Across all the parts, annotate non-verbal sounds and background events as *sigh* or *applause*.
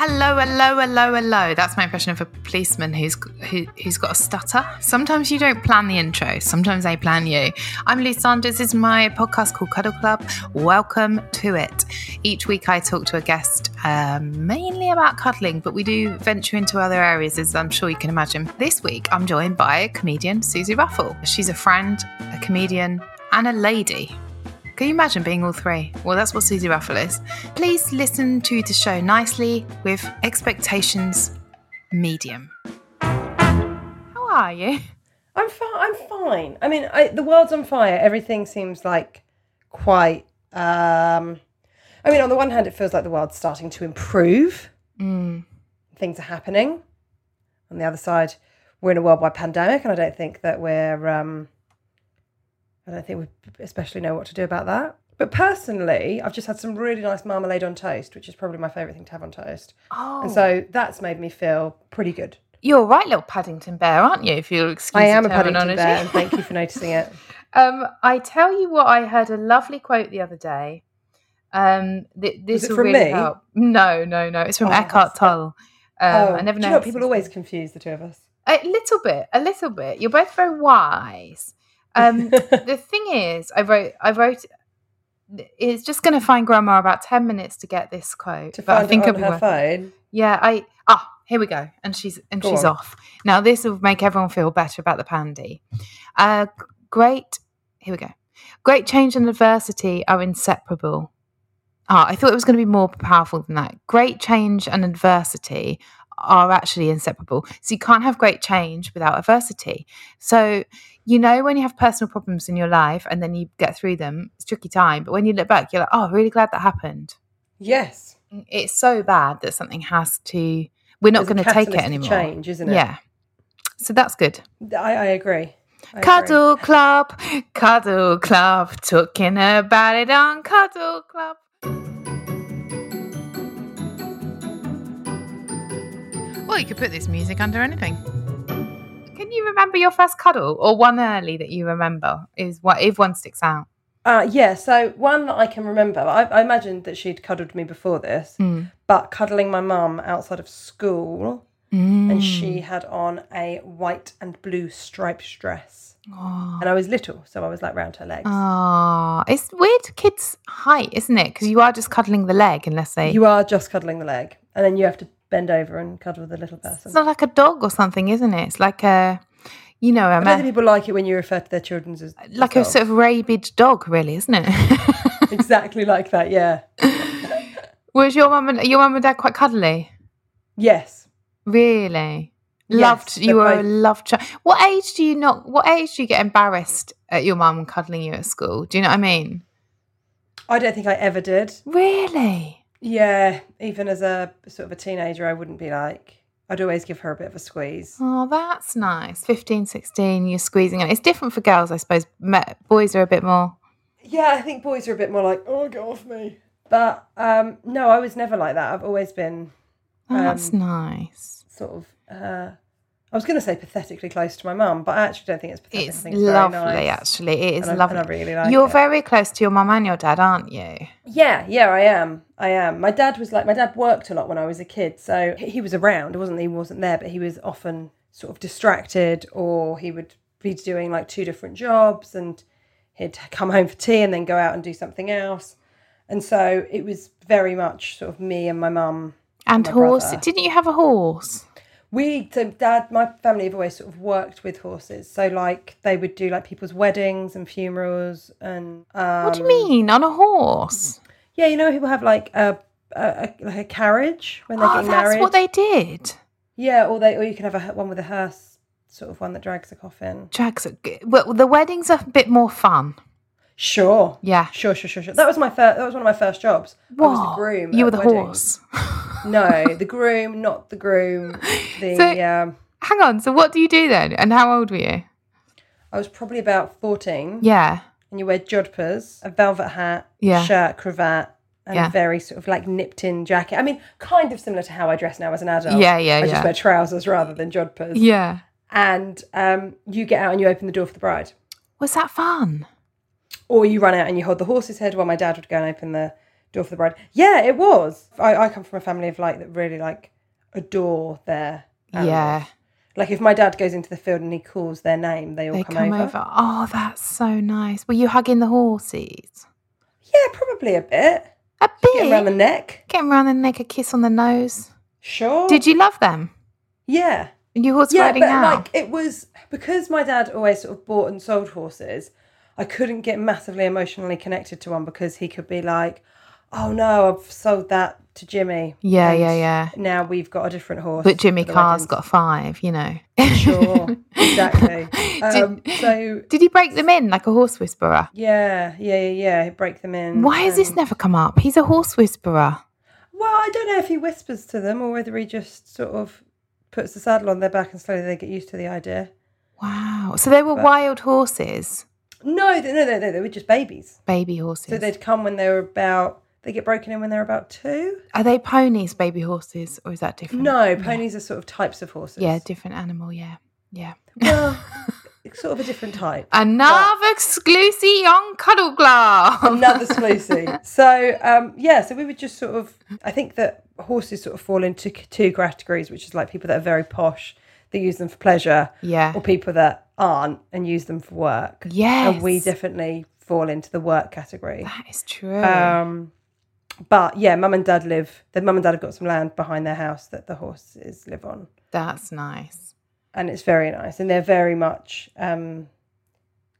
Hello, hello, hello, hello. That's my impression of a policeman who's who, who's got a stutter. Sometimes you don't plan the intro. Sometimes they plan you. I'm Lou Sanders. This is my podcast called Cuddle Club. Welcome to it. Each week I talk to a guest um, mainly about cuddling, but we do venture into other areas, as I'm sure you can imagine. This week I'm joined by comedian Suzi Ruffell. She's a friend, a comedian, and a lady. Can you imagine being all three? Well, that's what Suzi Ruffell is. Please listen to the show nicely with expectations medium. How are you? I'm fine. I'm fine. I mean, I, the world's on fire. Everything seems like quite. Um, I mean, on the one hand, it feels like the world's starting to improve. Things are happening. On the other side, we're in a worldwide pandemic, and I don't think that we're. Um, I don't think we especially know what to do about that. But personally, I've just had some really nice marmalade on toast, which is probably my favourite thing to have on toast. Oh, And so that's made me feel pretty good. you're right little Paddington bear, aren't you? If you'll excuse I am a Paddington bear, and *laughs* thank you for noticing it. Um, I tell you what, I heard a lovely quote the other day. Um, th- this it will from really me? help. No, no, no. It's from Oh, Eckhart Tolle. Um, oh, I never know. you know how what? to people always confuse the two of us. a little bit, a little bit. You're both very wise. Um, *laughs* the thing is, I wrote, I wrote. It's just going to find grandma about ten minutes to get this quote, To but I think it on her phone. Yeah, I ah, here we go. And she's and Go she's on. off. Now this will make everyone feel better about the pandy. Uh great here we go. Great change and adversity are inseparable. Ah, I thought it was going to be more powerful than that. Great change and adversity are actually inseparable. So you can't have great change without adversity. So you know when you have personal problems in your life and then you get through them, it's a tricky time. But when you look back, you're like, oh, really glad that happened Yes. Mm, it's so bad that something has to we're not going to take it anymore change, isn't it? yeah so that's good I, I agree. I agree. cuddle club cuddle club talking about it on cuddle club well you could put this music under anything can you remember your first cuddle or one early that you remember is what if one sticks out Uh, yeah, so one that I can remember, I, I imagined that she'd cuddled me before this, Mm. but cuddling my mum outside of school, Mm. and she had on a white and blue striped dress. And I was little, so I was like round her legs. Oh, it's weird kids' height, isn't it? Because you are just cuddling the leg unless they. You are just cuddling the leg, and then you have to bend over and cuddle the little person. It's not like a dog or something, isn't it? It's like a, you know, a I don't think people like it when you refer to their children as like a sort of rabid dog, really, isn't it? *laughs* exactly like that. Yeah. *laughs* Was your mum and your mum and dad quite cuddly? Yes. Really? Yes, loved you were a both- loved child. What age do you not? What age do you get embarrassed at your mum cuddling you at school? Do you know what I mean? I don't think I ever did. Really? Yeah, even as a sort of a teenager, I wouldn't be like. I'd always give her a bit of a squeeze. Oh, that's nice. 15, 16, you're squeezing it. It's different for girls, I suppose. Boys are a bit more. Yeah, I think boys are a bit more like, oh, get off me. But um, no, I was never like that. I've always been oh That's Um, nice. sort of uh, I was going to say pathetically close to my mum, but I actually don't think it's pathetic. I It's it's lovely, nice. actually. It is And I- and lovely. I really like You're it. very close to your mum and your dad, aren't you? Yeah, yeah, I am. I am. My dad was like my dad worked a lot when I was a kid, so he was around. It wasn't he wasn't there, but he was often sort of distracted, or he would be doing like two different jobs, and he'd come home for tea and then go out and do something else. And so it was very much sort of me and my mum. And my horse. brother. Didn't you have a horse? We so dad, my family have always sort of worked with horses. So like they would do like people's weddings and funerals, and um, What do you mean on a horse? yeah, you know people have like a, a, a like a carriage when they're Oh, getting that's married. what they did. Yeah, or they or you can have a one with a hearse, sort of one that drags a coffin. Drags. g- Well, the weddings are a bit more fun. Sure. Yeah. Sure, sure, sure, sure. That was my first. That was one of my first jobs. I was the What? groom. You were the weddings. horse. *laughs* No, the groom, not the groom. *laughs* The So- um, Hang on. So what do you do then? And how old were you? I was probably about fourteen, Yeah. and you wear jodhpurs, a velvet hat, Yeah. shirt, cravat, and Yeah. a very sort of like nipped in jacket. I mean, kind of similar to how I dress now as an adult. Yeah, yeah, I yeah. just wear trousers rather than jodhpurs. Yeah. And um, you get out and you open the door for the bride. Was that fun? Or you run out and you hold the horse's head while my dad would go and open the door for the bride. Yeah, it was. I, I come from a family of like that really like adore their animals. Yeah. Like if my dad goes into the field and he calls their name, they all They come, come over. over. Oh, that's so nice. Were you hugging the horses? Yeah, probably a bit. A bit. Get around the neck. Getting around the neck, a kiss on the nose. Sure. Did you love them? Yeah. And you horse Yeah, riding but now? like it was because my dad always sort of bought and sold horses. I couldn't get massively emotionally connected to one because he could be like, "Oh no, I've sold that to Jimmy." Yeah, yeah, yeah. Now we've got a different horse. but Jimmy Carr's weddings." got five, you know. Sure, *laughs* exactly. Um, Did- so Did he break them in like a horse whisperer? yeah, yeah, yeah, yeah. Break them in. Why has this never come up? He's a horse whisperer. Well, I don't know if he whispers to them or whether he just sort of puts the saddle on their back and slowly they get used to the idea. Wow. So they were But- wild horses, No, they, no, no, no, they were just babies. baby horses. So they'd come when they were about. They get broken in when they're about two. Are they ponies, baby horses, or is that different? No, ponies are sort of types of horses. Yeah, different animal. Yeah, yeah. Well, *laughs* sort of a different type. Another exclusive on Cuddle Club. Another Sluicy. *laughs* So um, yeah, so we would just sort of. I think that horses sort of fall into two categories, which is like people that are very posh, that use them for pleasure, Yeah. or people that aren't and use them for work. Yes. and we definitely fall into the work category. That is true. Um, but yeah, mum and dad live. The mum and dad have got some land behind their house that the horses live on, That's nice. and it's very nice. And they're very much um,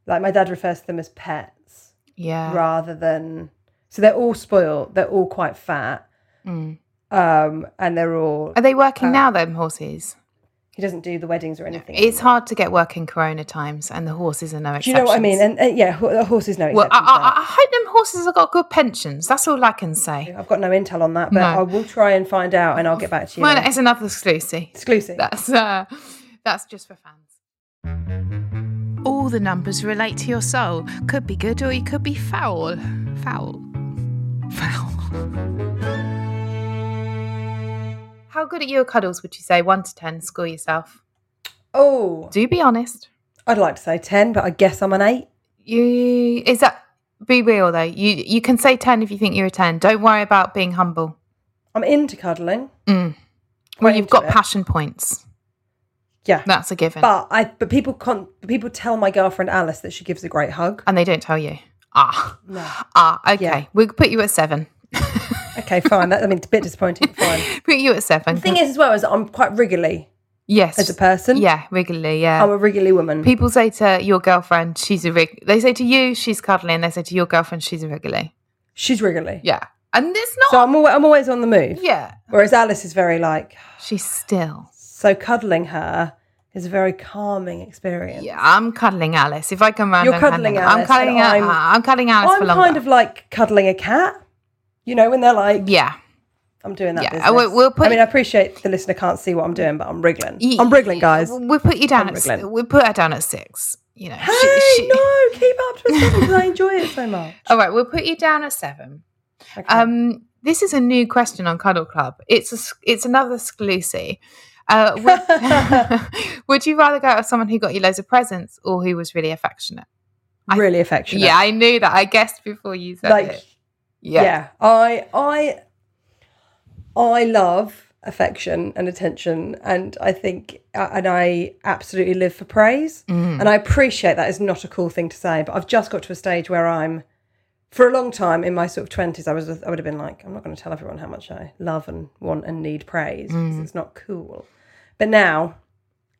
like my dad refers to them as pets Yeah. rather than. So they're all spoiled. They're all quite fat, Mm. um, and they're all. Are they working Uh, now, them horses? He doesn't do the weddings or anything. It's hard to get work in Corona times, and the horses are no exception. Do you know what I mean? And, and yeah, ho- the horses know. well, I. I, I hope them horses have got good pensions. That's all I can say. I've got no intel on that, but No. I will try and find out, and I'll get back to you. Well, it's another exclusive. Exclusive. That's uh, that's just for fans. All the numbers relate to your soul. Could be good or you could be foul. Foul. Foul. *laughs* How good at your cuddles would you say? One to ten, score yourself. Oh, Do be honest. I'd like to say ten, but I guess I'm an eight. You is that be real though. You you can say ten if you think you're a ten. Don't worry about being humble. I'm into cuddling. Mm. Well, you've got it. passion points. Yeah, That's a given. but I but people can't. People tell my girlfriend Alice that she gives a great hug. and they don't tell you. Ah. No. Ah, okay. Yeah. We'll put you at seven. *laughs* Okay, fine. That I mean, it's a bit disappointing. Fine. *laughs* put you at seven. The thing is, as well, is I'm quite wriggly yes. as a person. Yeah, regularly, yeah. I'm a wriggly woman. People say to your girlfriend, she's a rig. They say to you, she's cuddly, and they say to your girlfriend, she's a wriggly. She's wriggly. Yeah. And it's not. So I'm always, I'm always on the move. yeah. Whereas Alice is very like She's still. so cuddling her is a very calming experience. Yeah, I'm cuddling Alice. If I come round, You're I'm cuddling I'm Alice, cuddling. and Alice. I'm- I'm, cuddling Alice I'm for longer. kind of like cuddling a cat. You know, when they're like, yeah. I'm doing that. Yeah, business. we'll- we'll put- I mean, I appreciate the listener can't see what I'm doing, but I'm wriggling. I'm wriggling, guys. We'll put you down I'm at. wriggling. We put her down at six. You know. Hey, she- she- no, keep up to a seven because I enjoy it so much. *laughs* All right, we'll put you down at seven. Okay. Um, this is a new question on Cuddle Club. It's a, it's another exclusive. Uh, would, *laughs* *laughs* would you rather go out with someone who got you loads of presents or who was really affectionate? I- really affectionate. Yeah, I knew that. I guessed before you said like it. Yeah. Yeah. I I I love affection and attention, and I think uh, and I absolutely live for praise, Mm. and I appreciate that is not a cool thing to say, but I've just got to a stage where I'm. For a long time in my sort of twenties, I was I would have been like, I'm not going to tell everyone how much I love and want and need praise Mm. because it's not cool. But now,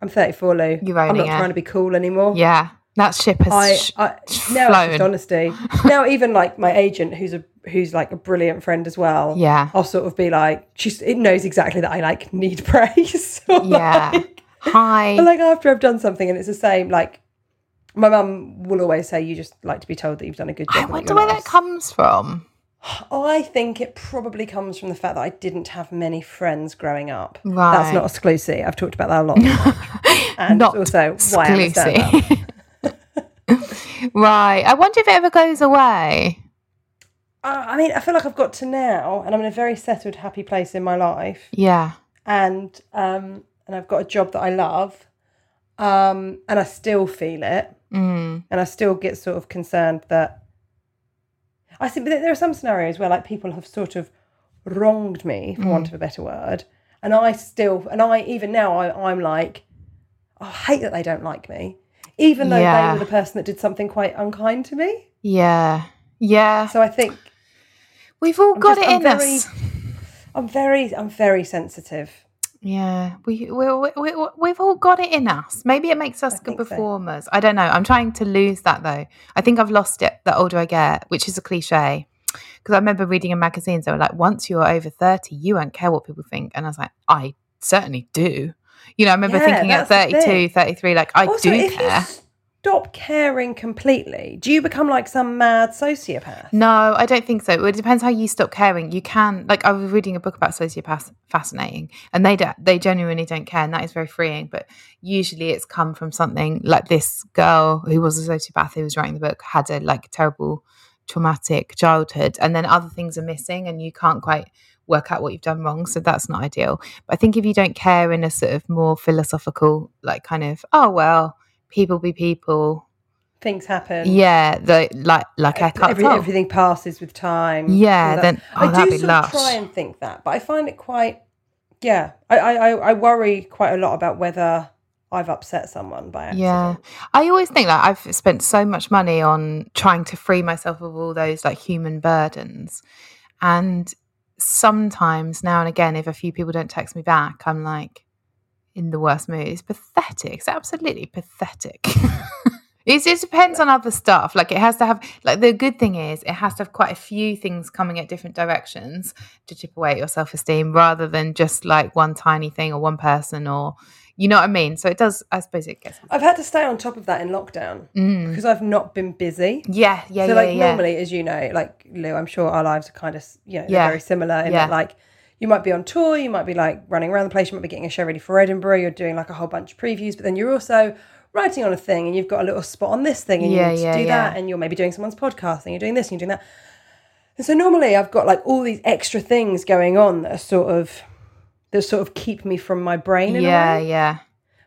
I'm 34, Lou. You're right. I'm not it. trying to be cool anymore. Yeah. That ship has. I, I now it's just honesty. *laughs* now even like my agent, who's a who's like a brilliant friend as well. Yeah. I'll sort of be like, she's it knows exactly that I like need *laughs* praise. *laughs* Yeah. like- Hi. like after I've done something and it's the same. Like my mum will always say, you just like to be told that you've done a good job. I wonder where that comes from. I think it probably comes from the fact that I didn't have many friends growing up. That's not exclusive. I've talked about that a lot. *laughs* and Not also why exclusive. right. I wonder if it ever goes away. I mean, I feel like I've got to now, and I'm in a very settled, happy place in my life, Yeah. and um, and I've got a job that I love, um, and I still feel it, Mm. and I still get sort of concerned that I think there are some scenarios where like people have sort of wronged me, for want of a better word, and I still, and I even now I, I'm like, "Oh, I hate that they don't like me, even though Yeah. they were the person that did something quite unkind to me. Yeah. Yeah. So I think We've all I'm got just- it I'm in very- us. I'm very, I'm very sensitive. Yeah, we, we, we, we, we've all got it in us. Maybe it makes us I good think so. performers. I don't know. I'm trying to lose that though. I think I've lost it the older I get, which is a cliche. Because I remember reading in magazines, they were like, once you're over 30, you won't care what people think. And I was like, I certainly do. You know, I remember Yeah, thinking at that's 32, 33, like, I also, do care. you stop caring completely, do you become like some mad sociopath? No, I don't think so. It depends how you stop caring. You can, like, I was reading a book about sociopaths, fascinating, and they don't, they genuinely don't care, and that is very freeing. But usually, it's come from something like this girl who was a sociopath who was writing the book had a like terrible traumatic childhood, and then other things are missing, and you can't quite work out what you've done wrong. So that's not ideal. But I think if you don't care in a sort of more philosophical, like, kind of, oh well, people be people. Things happen. Yeah, the like like Eckhart Every, everything passes with time. Yeah, then- oh, I do sort lush. of try and think that, but I find it quite. Yeah, I, I, I I worry quite a lot about whether I've upset someone by accident. Yeah. I always think that I've spent so much money on trying to free myself of all those like human burdens. And sometimes now and again, if a few people don't text me back, I'm like in the worst mood. It's pathetic. It's absolutely pathetic. *laughs* It just depends on other stuff. Like it has to have like the good thing is it has to have quite a few things coming at different directions to chip away at your self esteem rather than just like one tiny thing or one person or you know what I mean. So it does. I suppose it gets. I've had to stay on top of that in lockdown Mm. because I've not been busy. Yeah, yeah, so yeah, like yeah. normally, as you know, like Lou, I'm sure our lives are kind of you know Yeah. very similar in Yeah. that like you might be on tour, you might be like running around the place, you might be getting a show ready for Edinburgh, you're doing like a whole bunch of previews, but then you're also writing on a thing and you've got a little spot on this thing and Yeah, you need yeah, to do yeah. that and you're maybe doing someone's podcast and you're doing this and you're doing that. And so normally I've got like all these extra things going on that are sort of that sort of keep me from my brain Yeah, yeah.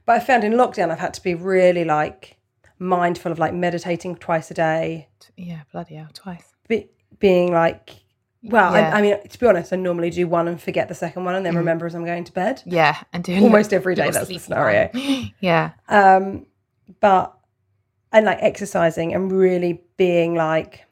But I found in lockdown I've had to be really like mindful of like meditating twice a day, Yeah, bloody hell, twice. be, being like, well, Yeah. I, I mean, to be honest, I normally do one and forget the second one and Mm. then remember as I'm going to bed. Yeah, and doing Almost *laughs* every day, that's the scenario. one. *laughs* yeah, Um, but and like exercising and really being like,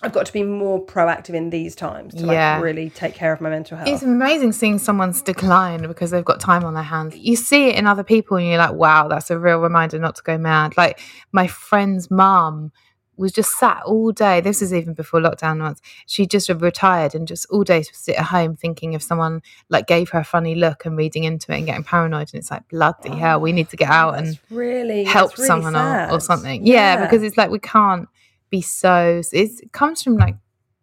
I've got to be more proactive in these times to Yeah. like really take care of my mental health. it's amazing seeing someone's decline because they've got time on their hands. You see it in other people, and you're like, "Wow, that's a real reminder not to go mad." Like my friend's mum was just sat all day. This is even before lockdown once. She just retired and just all day sit at home thinking if someone like gave her a funny look and reading into it and getting paranoid. And it's like, bloody hell, we need to get out and really help really someone or, or something. Yeah. because it's like we can't be so. It comes from like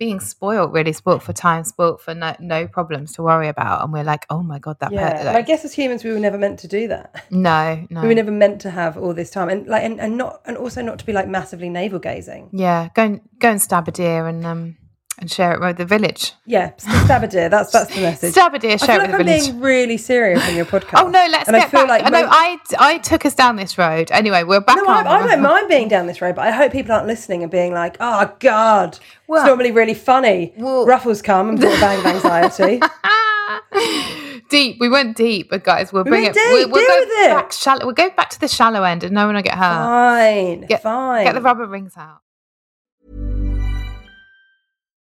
being spoilt, really spoilt for time, spoilt for no, no problems to worry about, and we're like, oh my god, that. yeah. like, I guess as humans, we were never meant to do that. no, *laughs* no. We were never meant to have all this time, and like, and, and not, and also not to be like massively navel gazing. yeah, go and go and stab a deer and um, and share it with the village. Yeah, stab a deer. That's that's the message. Stab a deer, I share feel it like with the I'm village. being really serious on your podcast. Oh no, let's and get I feel back. like no, mo- I I took us down this road. Anyway, we're back No, on. I, I don't mind being down this road, but I hope people aren't listening and being like, "Oh God, Well- it's normally really funny." Well- Ruffell's come and brought bang anxiety. *laughs* deep. We went deep, but guys, we'll We bring went it. deep, We'll, we'll deal go with it. back shallow. We'll go back to the shallow end, and no one will get hurt. fine, Get, fine. get the rubber rings out.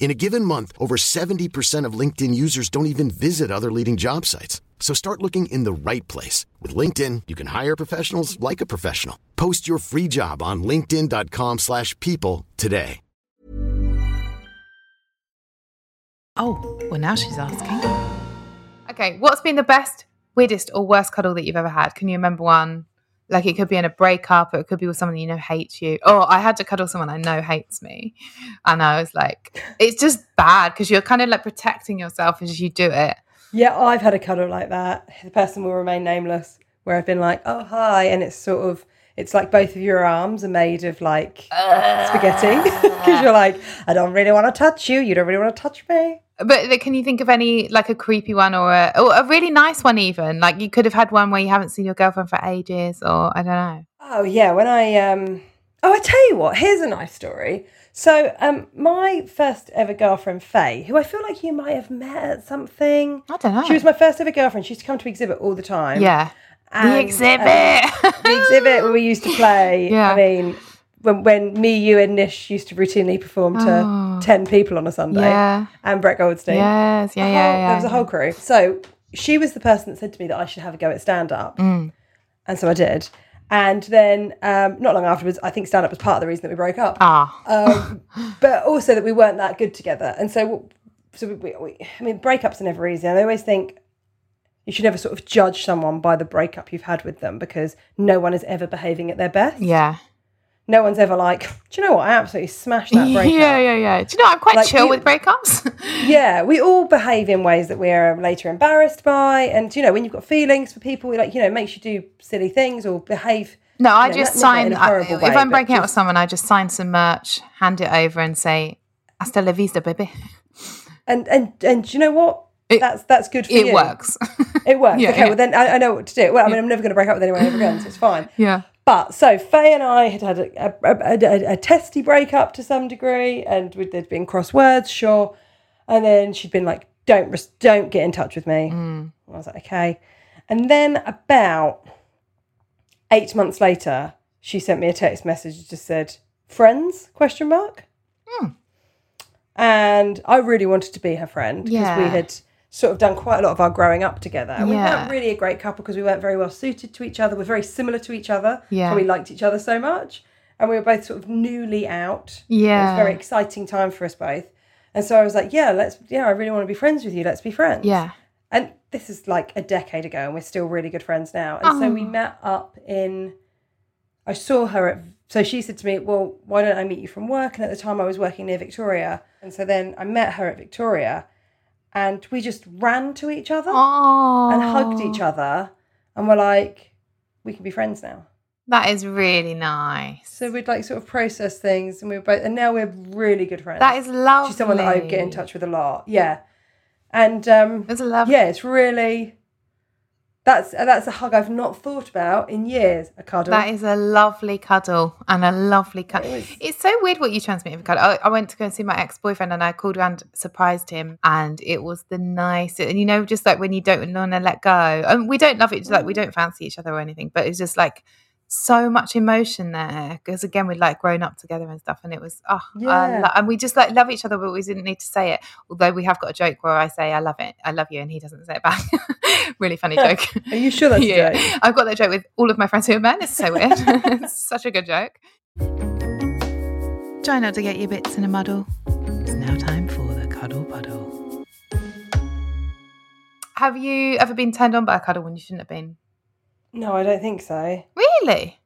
In a given month, over 70% of LinkedIn users don't even visit other leading job sites. So start looking in the right place. With LinkedIn, you can hire professionals like a professional. Post your free job on linkedin.com slash people today. Oh, well, now she's asking. Okay, what's been the best, weirdest, or worst cuddle that you've ever had? Can you remember one? Like it could be in a breakup, or it could be with someone you know hates you. Oh, I had to cuddle someone I know hates me, and I was like, it's just bad because you're kind of like protecting yourself as you do it. Yeah, I've had a cuddle like that. The person will remain nameless, where I've been like, "Oh hi," and it's sort of, it's like both of your arms are made of like spaghetti *laughs* because you're like, "I don't really want to touch you. You don't really want to touch me." But can you think of any like a creepy one or a, or a really nice one? Even like you could have had one where you haven't seen your girlfriend for ages, or I don't know. Oh yeah, when I um oh I tell you what, here's a nice story. So um my first ever girlfriend Faye, who I feel like you might have met at something. I don't know. She was my first ever girlfriend. She used to come to exhibit all the time. Yeah, And, the um, exhibit. the exhibit where we used to *laughs* play. Yeah. I mean, when when me, you, and Nish used to routinely perform to Oh. ten people on a Sunday. Yeah. And Brett Goldstein. yes, yeah, The yeah, yeah. There was a whole crew. So she was the person that said to me that I should have a go at stand up. Mm. And so I did. And then um, not long afterwards, I think stand up was part of the reason that we broke up. Ah, Um, *laughs* but also that we weren't that good together. And so, so we, we, we, I mean, breakups are never easy. And I always think you should never sort of judge someone by the breakup you've had with them because no one is ever behaving at their best. yeah. No one's ever like, do you know what? I absolutely smashed that breakup. Yeah, yeah, yeah. Do you know I'm quite Like, chill you- with breakups? *laughs* Yeah, we all behave in ways that we're later embarrassed by. And, you know, when you've got feelings for people, like, you know, it makes you do silly things or behave. no, I know, just not- not sign. a I- if way, I'm breaking out with someone, I just sign some merch, hand it over, and say, "Hasta la vista, baby." And, and, and do you know what? It- that's that's good for It you. It works. It works. *laughs* Yeah, okay, yeah. well then I, I know what to do. Well, I mean, I'm never going to break up with anyone ever again, so it's fine. yeah. But so Faye and I had had a, a, a, a, testy breakup to some degree, and we'd, there'd been cross words, sure. And then she'd been like, "Don't don't get in touch with me." Mm. I was like, "Okay." And then about eight months later, she sent me a text message that just said, "Friends?" question mark. Hmm. And I really wanted to be her friend because we had sort of done quite a lot of our growing up together. And we Yeah. weren't really a great couple because we weren't very well suited to each other. We're very similar to each other. Yeah. So we liked each other so much. And we were both sort of newly out. Yeah. It was a very exciting time for us both. And so I was like, yeah, let's, yeah, I really want to be friends with you. Let's be friends. Yeah. And this is like a decade ago, and we're still really good friends now. And so we Oh. met up in, I saw her at, so she said to me, well, why don't I meet you from work? And at the time I was working near Victoria. And so then I met her at Victoria and we just ran to each other Oh. and hugged each other and were like, we can be friends now. That is really nice. So we'd like sort of process things, and we were both, and now we're really good friends. That is lovely. She's someone that I get in touch with a lot. Yeah, and um, It's lovely. yeah, it's really that's uh, that's a hug I've not thought about in years. A cuddle. That is a lovely cuddle and a lovely cuddle. It It's so weird what you transmit of a cuddle. I, I went to go and see my ex boyfriend and I called around, surprised him, and it was the nicest. And you know, just like when you don't want to let go, and we don't love each like we don't fancy each other or anything, but it's just like so much emotion there because again we'd like grown up together and stuff and it was oh Yeah. lo- and we just like love each other but we didn't need to say it although we have got a joke where I say I love it I love you and he doesn't say it back *laughs* really funny *laughs* joke Are you sure that's yeah, a joke? I've got that joke with all of my friends who are men. It's so weird. *laughs* it's such a good joke. Try not to get your bits in a muddle. It's now time for the cuddle puddle. Have you ever been turned on by a cuddle when you shouldn't have been? No, I don't think so. Really?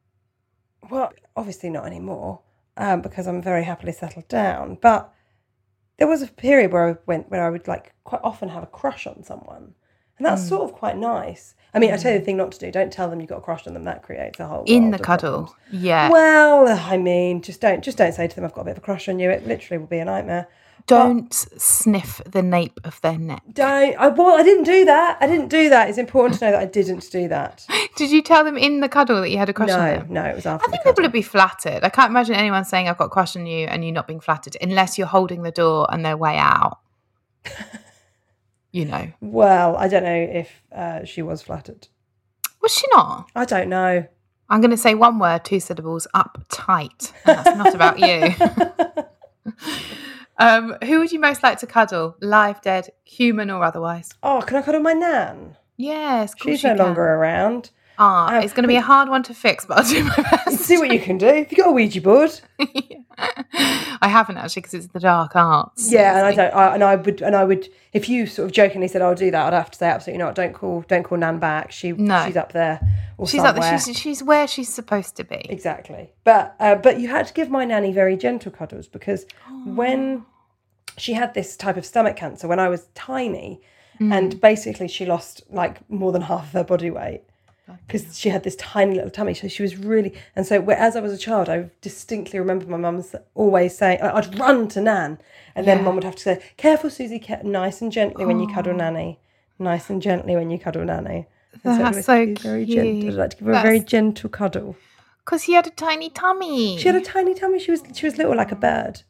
Well, obviously not anymore, um, because I'm very happily settled down. But there was a period where I went where I would like quite often have a crush on someone, and that's sort of quite nice. I mean, I tell you the thing not to do: don't tell them you've got a crush on them. That creates a whole In the cuddle. problems. Yeah. Well, I mean, just don't just don't say to them, "I've got a bit of a crush on you." It literally will be a nightmare. Don't sniff the nape of their neck. Don't. I well, I didn't do that. I didn't do that. It's important to know that I didn't do that. *laughs* Did you tell them in the cuddle that you had a crush on them? no, no, it was after. I think people would be flattered. I can't imagine anyone saying I've got a crush on you and you not being flattered unless you're holding the door and their way out. *laughs* you know. Well, I don't know if uh, she was flattered. Was she not? I don't know. I'm going to say one word, two syllables, uptight. And that's not about you. *laughs* um, who would you most like to cuddle? Live, dead, human, or otherwise? Oh, can I cuddle my nan? Yes, She's no can. longer around. Ah, Uh, it's going to be a hard one to fix, but I'll do my *laughs* best. See what you can do. If you got a Ouija board, *laughs* I haven't actually because it's the dark arts. yeah, and I don't, I, and I would, and I would, if you sort of jokingly said, "I'll do that," I'd have to say, absolutely not. Don't call, don't call Nan back. She, No. she's up there, or She's up there. She's, she's where she's supposed to be. Exactly. But uh, but you had to give my nanny very gentle cuddles because when she had this type of stomach cancer when I was tiny, mm. and basically she lost like more than half of her body weight because she had this tiny little tummy. So she was really and so as I was a child, I distinctly remember my mum's always saying I'd run to Nan, and then mum would have to say, "Careful, Suzi, nice and gently when you cuddle oh. Nanny." Nice and gently when you cuddle Nanny. And That's so be very gentle. cute. I'd like to give her a very gentle cuddle. Because he had a tiny tummy. She had a tiny tummy. She was she was little like a bird.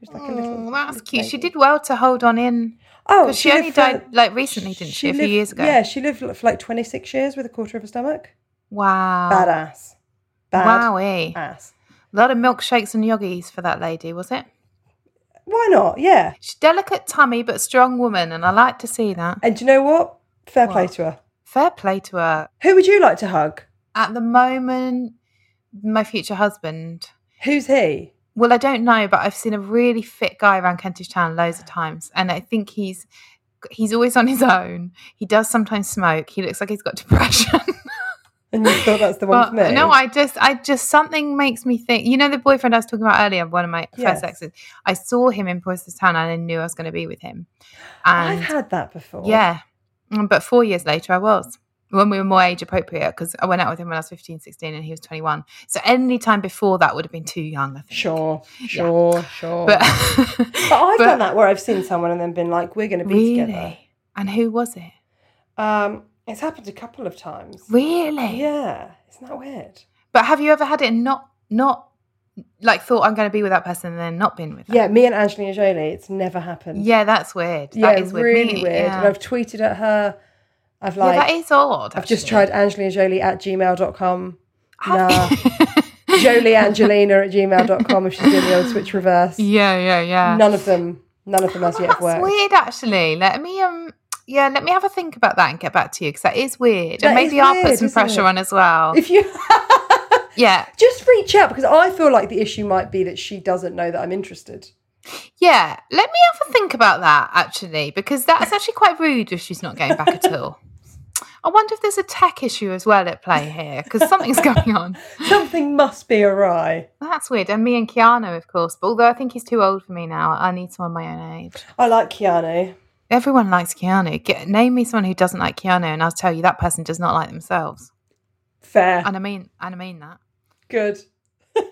She was like a little. Oh, that's cute. She did well to hold on in. Oh, Because she, only lived for- died like recently, didn't she? a few years ago. Yeah, she lived for like twenty six years with a quarter of a stomach. Wow. Badass. Bad Wowee. ass. A lot of milkshakes and yoggies for that lady, was it? Why not? Yeah. She's delicate tummy but strong woman, and I like to see that. And do you know what? Fair play to her. Fair play to her. Who would you like to hug? At the moment, my future husband. Who's he? Well, I don't know, but I've seen a really fit guy around Kentish Town loads of times, and I think he's he's always on his own. He does sometimes smoke. He looks like he's got *laughs* depression. And you thought that's the one But for me? no, I just, I just something makes me think. You know, the boyfriend I was talking about earlier, one of my Yes. first exes. I saw him in Town, and I knew I was going to be with him. And I've had that before. yeah, but four years later, I was when we were more age appropriate because I went out with him when I was 15, 16, and he was 21. So any time before that would have been too young, I think. Sure, sure, sure. But, But I've *laughs* done that where I've seen someone and then been like, "We're going to be Really? together." And who was it? Um, it's happened a couple of times. Really? Yeah, isn't that weird? But have you ever had it not, not like thought I'm going to be with that person and then not been with them? Yeah, me and Angelina Jolie, it's never happened. Yeah, that's weird. yeah, that is weird. really Me- weird. yeah. And I've tweeted at her. I've yeah, like, that is odd. I've just tried Angelina Jolie at gmail.com. Nah. *laughs* Jolie Angelina at gmail.com if she's doing the old switch reverse. *laughs* yeah, yeah, yeah. None of them, none of them as yet That's worked. weird, actually. Let me um, yeah, let me have a think about that and get back to you because that is weird. That and maybe I'll put some pressure it? on as well. If you *laughs* yeah, just reach out because I feel like the issue might be that she doesn't know that I'm interested. yeah. Let me have a think about that actually because that's actually quite rude if she's not getting back at all. I wonder if there's a tech issue as well at play here because something's going on. *laughs* Something must be awry. That's weird. And me and Keanu, of course. But although I think he's too old for me now, I need someone my own age. I like Keanu. Everyone likes Keanu. Get, name me someone who doesn't like Keanu, and I'll tell you that person does not like themselves. Fair. And I mean, and I mean that. Good. *laughs*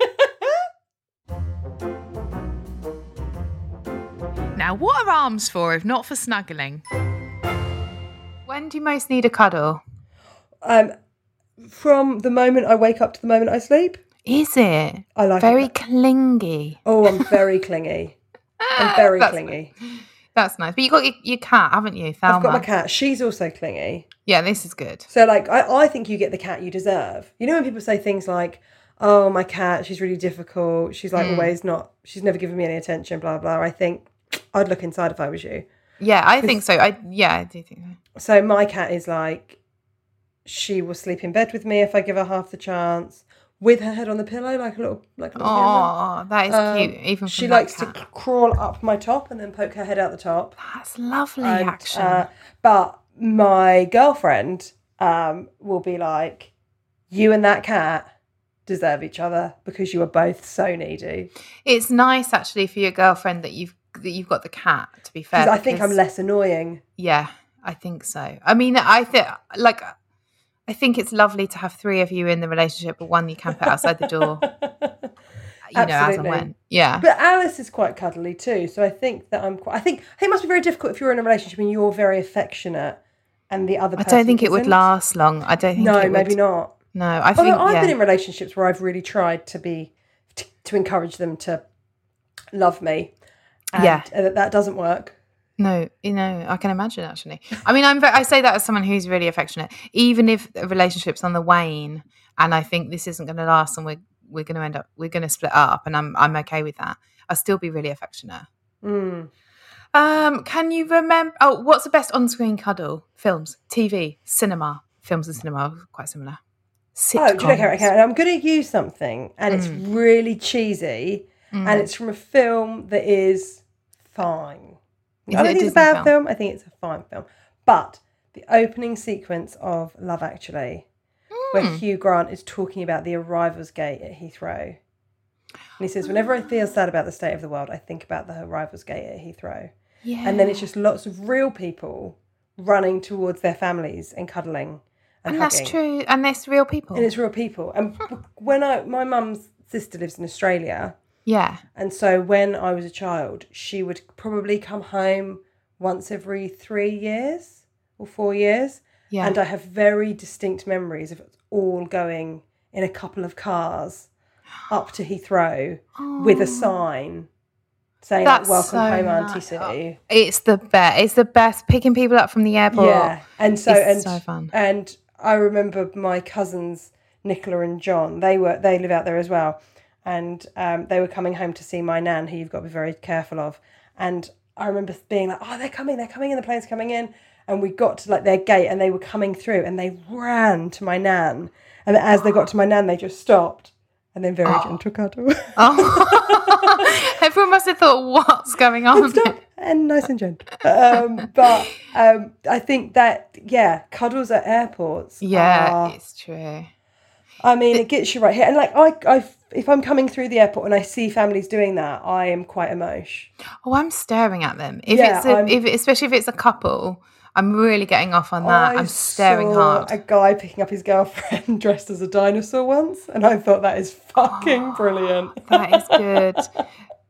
Now, what are arms for if not for snuggling? When do you most need a cuddle? Um, from the moment I wake up to the moment I sleep, Is it? I like Very that- clingy. Oh, I'm very clingy. I'm *laughs* very That's clingy. That's nice. But you got your, your cat, haven't you, Thelma? I've got my cat. She's also clingy. Yeah, this is good. So, like, I, I think you get the cat you deserve. You know, when people say things like, oh, my cat, she's really difficult. She's like always not, she's never given me any attention, blah, blah. I think I'd look inside if I was you. Yeah, I think so. I yeah, I do think so. So, my cat is like, she will sleep in bed with me if I give her half the chance, with her head on the pillow, like a little, like a little. Oh, that is Um, cute. Even she likes to crawl up my top and then poke her head out the top. That's lovely And, action. uh, but my girlfriend um, will be like, "You and that cat deserve each other because you are both so needy." it's nice actually for your girlfriend that you've that you've got the cat. To be fair, Because I think I'm less annoying. Yeah, I think so. I mean, I think like I think it's lovely to have three of you in the relationship, but one you can put outside the door. *laughs* You know, as and Absolutely. when. Yeah. But Alice is quite cuddly too, so I think that I'm quite. I think I think it must be very difficult if you're in a relationship and you're very affectionate, and the other. I don't think it would last long. I don't think No, it would. maybe not. No, I think Although I've yeah. been in relationships where I've really tried to be to, to encourage them to love me. And Yeah. that doesn't work. No, you know, I can imagine actually. I mean, I'm I say that as someone who's really affectionate. Even if a relationship's on the wane, and I think this isn't going to last, and we're we're going to end up we're going to split up, and I'm I'm okay with that. I'll still be really affectionate. Mm. Um, can you remember? Oh, what's the best on-screen cuddle? Films, TV, cinema. Films and cinema are quite similar. Sitcoms. Oh, do you know, Karen, okay, I'm going to use something, and it's Mm. really cheesy, and it's from a film that is fine. Is I don't it think it's a bad film? film. I think it's a fine film. But the opening sequence of Love Actually, where Hmm. Hugh Grant is talking about the arrivals gate at Heathrow. And he says, Whenever I feel sad about the state of the world, I think about the arrivals gate at Heathrow. Yeah. And then it's just lots of real people running towards their families and cuddling and, and that's true, and there's real people. And it's real people. And when I, my mum's sister lives in Australia, yeah. and so when I was a child, she would probably come home once every three years or four years. Yeah. And I have very distinct memories of all going in a couple of cars up to Heathrow with a sign saying That's "Welcome so home, Auntie nice. Sue." It's the best. It's the best picking people up from the airport. Yeah, and so It's and so fun. and I remember my cousins Nicola and John. They were they live out there as well, and um, they were coming home to see my nan, who you've got to be very careful of. And I remember being like, "Oh, they're coming! They're coming in! The plane's coming in!" And we got to like their gate, and they were coming through, and they ran to my nan. And as they got to my nan, they just stopped, and then very gentle cuddle. *laughs* *laughs* Oh. *laughs* Everyone must have thought, what's going on? Stop and nice and gentle. Um, but um, I think that yeah, cuddles at airports. Yeah, are- it's true. I mean, it gets you right here. And like I, I, if I'm coming through the airport and I see families doing that, I am quite emotion. Oh, I'm staring at them. If Yeah, it's a, I'm- if especially if it's a couple, I'm really getting off on that. I I'm staring saw hard. A guy picking up his girlfriend *laughs* dressed as a dinosaur once, and I thought that is fucking *gasps* brilliant. That is good.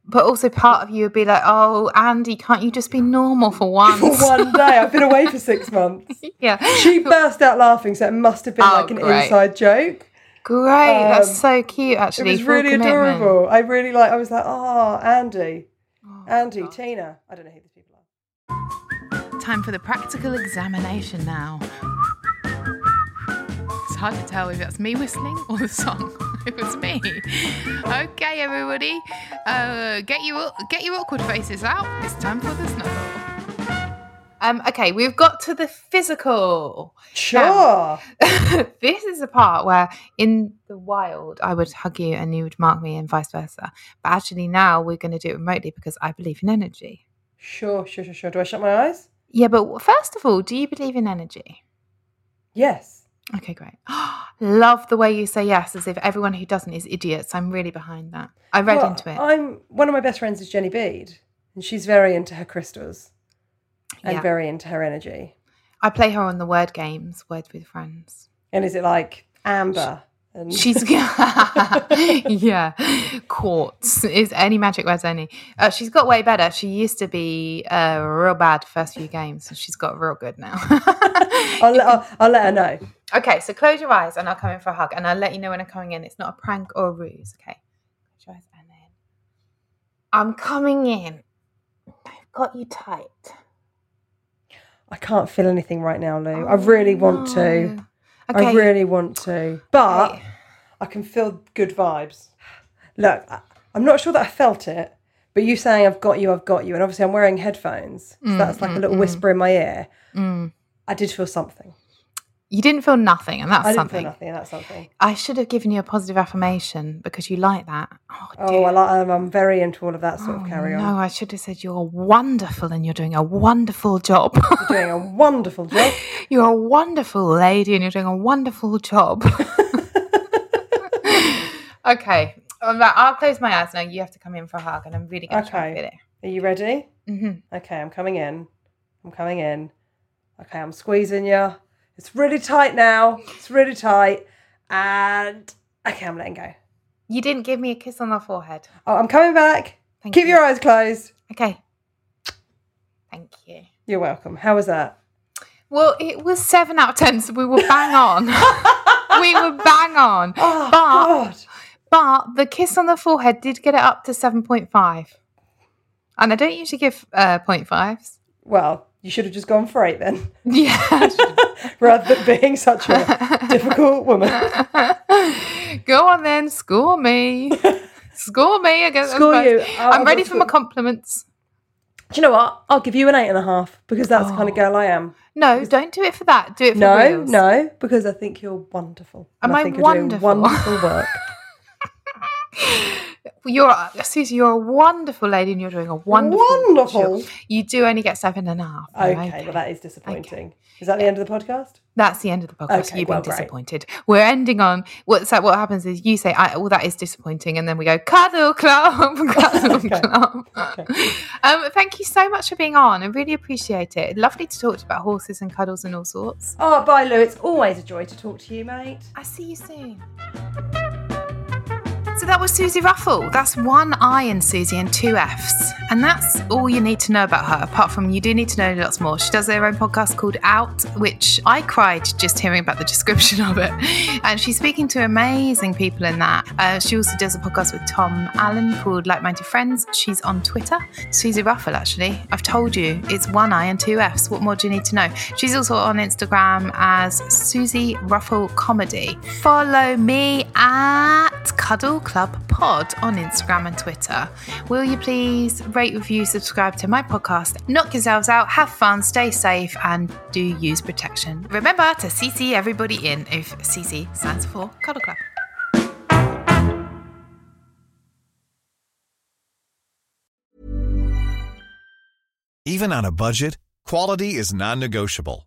But also, part of you would be like, "Oh, Andy, can't you just be normal for *laughs* once?" For one day, I've been away for six *laughs* months. yeah, She burst out laughing, so it must have been Oh, like an great. inside joke. Great. Um, That's so cute. Actually, it was full really commitment. adorable. I really like. I was like, oh, Andy, Andy, Tina. I don't know who these people are. Time for the practical examination now. It's hard to tell if that's me whistling or the song. *laughs* it was me. Okay, everybody, uh, get your get your awkward faces out. It's time for the snuggle. Um, okay, we've got to the physical. Sure. *laughs* this is a part where in the wild I would hug you and you would mark me and vice versa. But actually now we're going to do it remotely because I believe in energy. Sure, sure, sure, sure. Do I shut my eyes? Yeah, but first of all, do you believe in energy? Yes. Okay, great. *gasps* Love the way you say yes, as if everyone who doesn't is idiots. I'm really behind that. I read Well, into it. I'm one of my best friends is Jenny Bede, and she's very into her crystals and Yeah. very into her energy. I play her on the word games, Words with Friends. And is it like amber And She's *laughs* yeah, quartz is any magic words only. Uh, she's got way better. She used to be uh, real bad first few games, and she's got real good now. *laughs* I'll, let, I'll, I'll let her know. okay, so close your eyes, and I'll come in for a hug, and I'll let you know when I'm coming in. It's not a prank or a ruse. Okay, close your eyes, and then I'm coming in. I've got you tight. I can't feel anything right now, Lou. I oh, really want to. Oh, Okay. I really want to. But Okay. I can feel good vibes. Look, I- I'm not sure that I felt it, but you saying I've got you, I've got you, and obviously I'm wearing headphones. So that's like a mm, little mm, mm, whisper in my ear. Mm. I did feel something. You didn't feel nothing, and that's I didn't something. feel nothing, and that's something. I should have given you a positive affirmation because you like that. Oh, Oh, dear. I I'm very into all of that sort of carry on. No, I should have said you're wonderful and you're doing a wonderful job. You're doing a wonderful job. *laughs* you're a wonderful lady and you're doing a wonderful job. *laughs* okay, I'll close my eyes now. You have to come in for a hug, and I'm really going to try and Okay. feel it. Are you ready? Mm-hmm. Okay, I'm coming in. I'm coming in. Okay, I'm squeezing you. It's really tight now. It's really tight. And okay, I'm letting go. You didn't give me a kiss on the forehead. Oh, I'm coming back. Thank Keep you. your eyes closed. Okay. Thank you. You're welcome. How was that? Well, it was seven out of ten, so we were bang on. *laughs* we were bang on. Oh, but God. But the kiss on the forehead did get it up to 7.5. And I don't usually give uh, 0.5s. Well, you should have just gone for eight then, *laughs* Yeah. *laughs* rather than being such a difficult woman. *laughs* Go on then, score me. Score me. I guess. Score you. I'll- I'm ready for my compliments. Do you know what? I'll give you an eight and a half because that's the kind of Oh. girl I am. No, don't do it for that. Do it for No, reals. no, because I think you're wonderful. Am And I think you're wonderful? Doing wonderful work. You're Suzi. You're a wonderful lady, and you're doing a wonderful. Wonderful. job. You do only get seven and a half. though, Okay, well, that is disappointing. Is that the end of the podcast? That's the end of the podcast. Okay, You've well, been great. disappointed. We're ending on what's that? What happens is you say, I, "Well, that is disappointing," and then we go, "Cuddle club, *laughs* cuddle *laughs* Okay. club." *laughs* Um, thank you so much for being on. I really appreciate it. Lovely to talk to about horses and cuddles and all sorts. Oh, bye, Lou. It's always a joy to talk to you, mate. I see you soon. So that was Suzi Ruffell. That's one I in Suzi and two F's. And that's all you need to know about her, apart from you do need to know lots more. She does her own podcast called Out, which I cried just hearing about the description *laughs* of it. And she's speaking to amazing people in that. Uh, she also does a podcast with Tom Allen called Like Minded Friends. She's on Twitter, Suzi Ruffell, actually. I've told you, it's one I and two F's. What more do you need to know? She's also on Instagram as Suzi Ruffell Comedy. Follow me at Cuddle Club Pod on Instagram and Twitter. Will you please rate, review, subscribe to my podcast? Knock yourselves out, have fun, stay safe, and do use protection. Remember to CC everybody in if CC stands for Cuddle Club. Even on a budget, quality is non-negotiable.